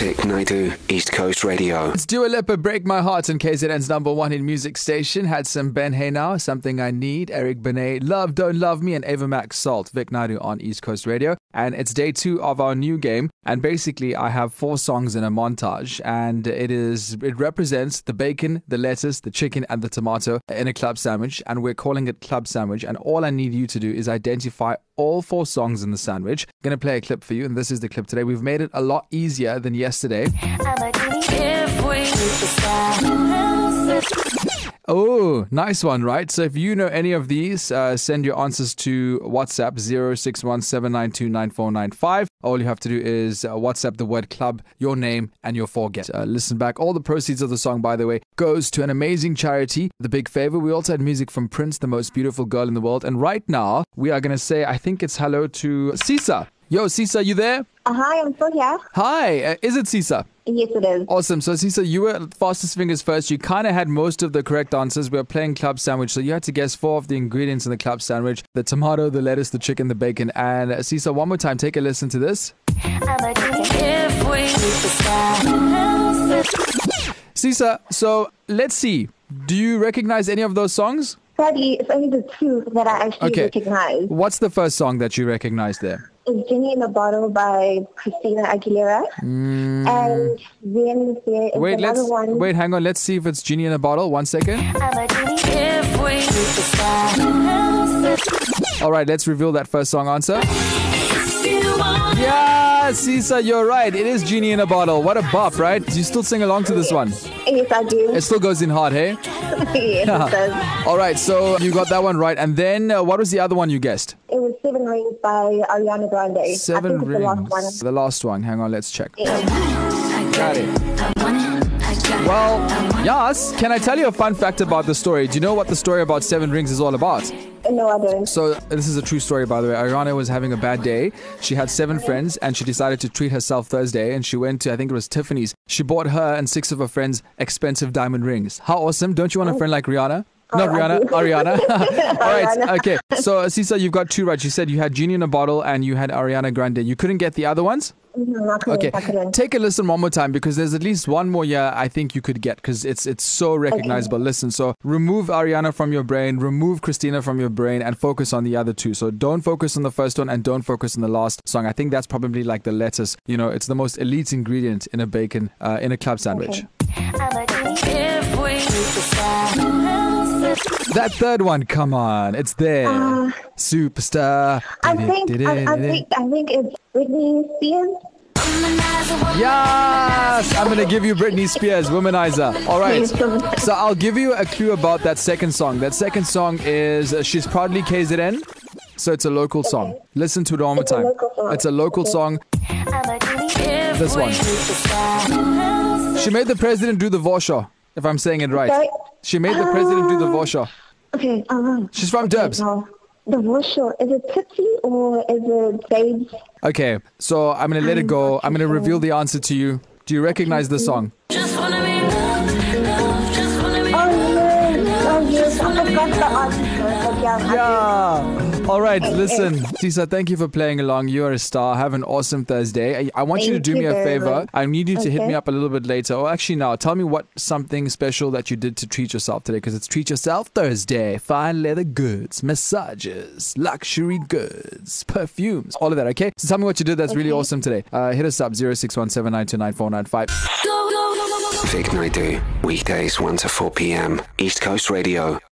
Vic Naidu, East Coast Radio. It's Dua Lipa, Break My Heart, and KZN's number one in music station. Had some Ben Haenow, Something I Need, Eric Benet, Love Don't Love Me, and Ava Max Salt, Vic Naidu on East Coast Radio. And it's day two of our new game. And basically, I have four songs in a montage, and it is it represents the bacon, the lettuce, the chicken, and the tomato in a club sandwich. And we're calling it club sandwich. And all I need you to do is identify all four songs in the sandwich. I'm going to play a clip for you, and this is the clip today. We've made it a lot easier than yesterday. Oh, nice one, right? So if you know any of these, uh, send your answers to WhatsApp 0617929495. All you have to do is uh, WhatsApp the word club, your name, and your four guests. Uh, listen back. All the proceeds of the song, by the way, goes to an amazing charity, The Big Favor. We also had music from Prince, the most beautiful girl in the world. And right now, we are going to say, I think it's hello to Sisa. Yo, Sisa, you there? Uh, hi, I'm still here. Hi, uh, is it Sisa? Yes, it is. Awesome. So, Sisa, you were fastest fingers first. You kind of had most of the correct answers. We were playing club sandwich, so you had to guess four of the ingredients in the club sandwich the tomato, the lettuce, the chicken, the bacon. And, Sisa, one more time, take a listen to this. Sisa, so let's see. Do you recognize any of those songs? Sadly, it's only the two that I actually Okay. recognize. What's the first song that you recognize there? It's Genie in a Bottle by Christina Aguilera. And then there is Mm. Wait, another let's one. wait. Hang on. Let's see if it's genie in a bottle. One second. All right, let's reveal that first song answer. Yeah, Sisa, you're right. It is genie in a bottle. What a bop, right? Do you still sing along to this one? Yes, I do. It still goes in hard, hey? yes, it does. All right, so you got that one right. And then uh, what was the other one you guessed? It was Seven Rings by Ariana Grande. I Seven think it's rings. the last one. The last one. Hang on, let's check. Yeah. Got it. Well, yes. Can I tell you a fun fact about the story? Do you know what the story about Seven Rings is all about? No, I don't. So this is a true story, by the way. Ariana was having a bad day. She had seven friends, and she decided to treat herself Thursday. And she went to, I think it was Tiffany's. She bought her and six of her friends expensive diamond rings. How awesome! Don't you want a friend like Rihanna? Oh, Not Oh, Rihanna. Ariana. All right, Ariana. okay. So Sisa, you've got two right. You said you had Genie in a bottle and you had Ariana Grande. You couldn't get the other ones. No, I. Okay, take a listen one more time because there's at least one more year I think you could get because it's it's so recognizable. Listen, so remove Ariana from your brain, remove Christina from your brain, and focus on the other two. So don't focus on the first one and don't focus on the last song. I think that's probably like the lettuce. You know, it's the most elite ingredient in a bacon uh, in a club sandwich. That third one, come on, it's there. Superstar. I think, I, I think, I think it's Britney Spears. Yes! I'm gonna give you Britney Spears, Womanizer. All right. So I'll give you a clue about that second song. That second song is uh, She's Proudly KZN. So it's a local song. Listen to it one more It's a time. local song. It's a local Okay. song. This one. She made the president do the Vosha, if I'm saying it right. Sorry? She made the president do the Vosha. Okay, um, She's from Derbs. now, the show, is it Tipsy or is it Babes? Okay, so I'm gonna let it go. I'm gonna reveal the answer to you. Do you recognize the song? Yes, the artist. But yeah, I do. Yeah. All right, listen, Tisa, thank you for playing along. You're a star. Have an awesome Thursday. I, I want you to Thank do you me a very favor. much. I need you to hit Okay. me up a little bit later. Or actually, now, tell me what something special that you did to treat yourself today, because it's Treat Yourself Thursday. Fine leather goods, massages, luxury goods, perfumes, all of that, okay? So tell me what you did that's really awesome today. Uh, hit us up 0617929495. Vic Naidu, weekdays 1 to 4 p.m. East Coast Radio.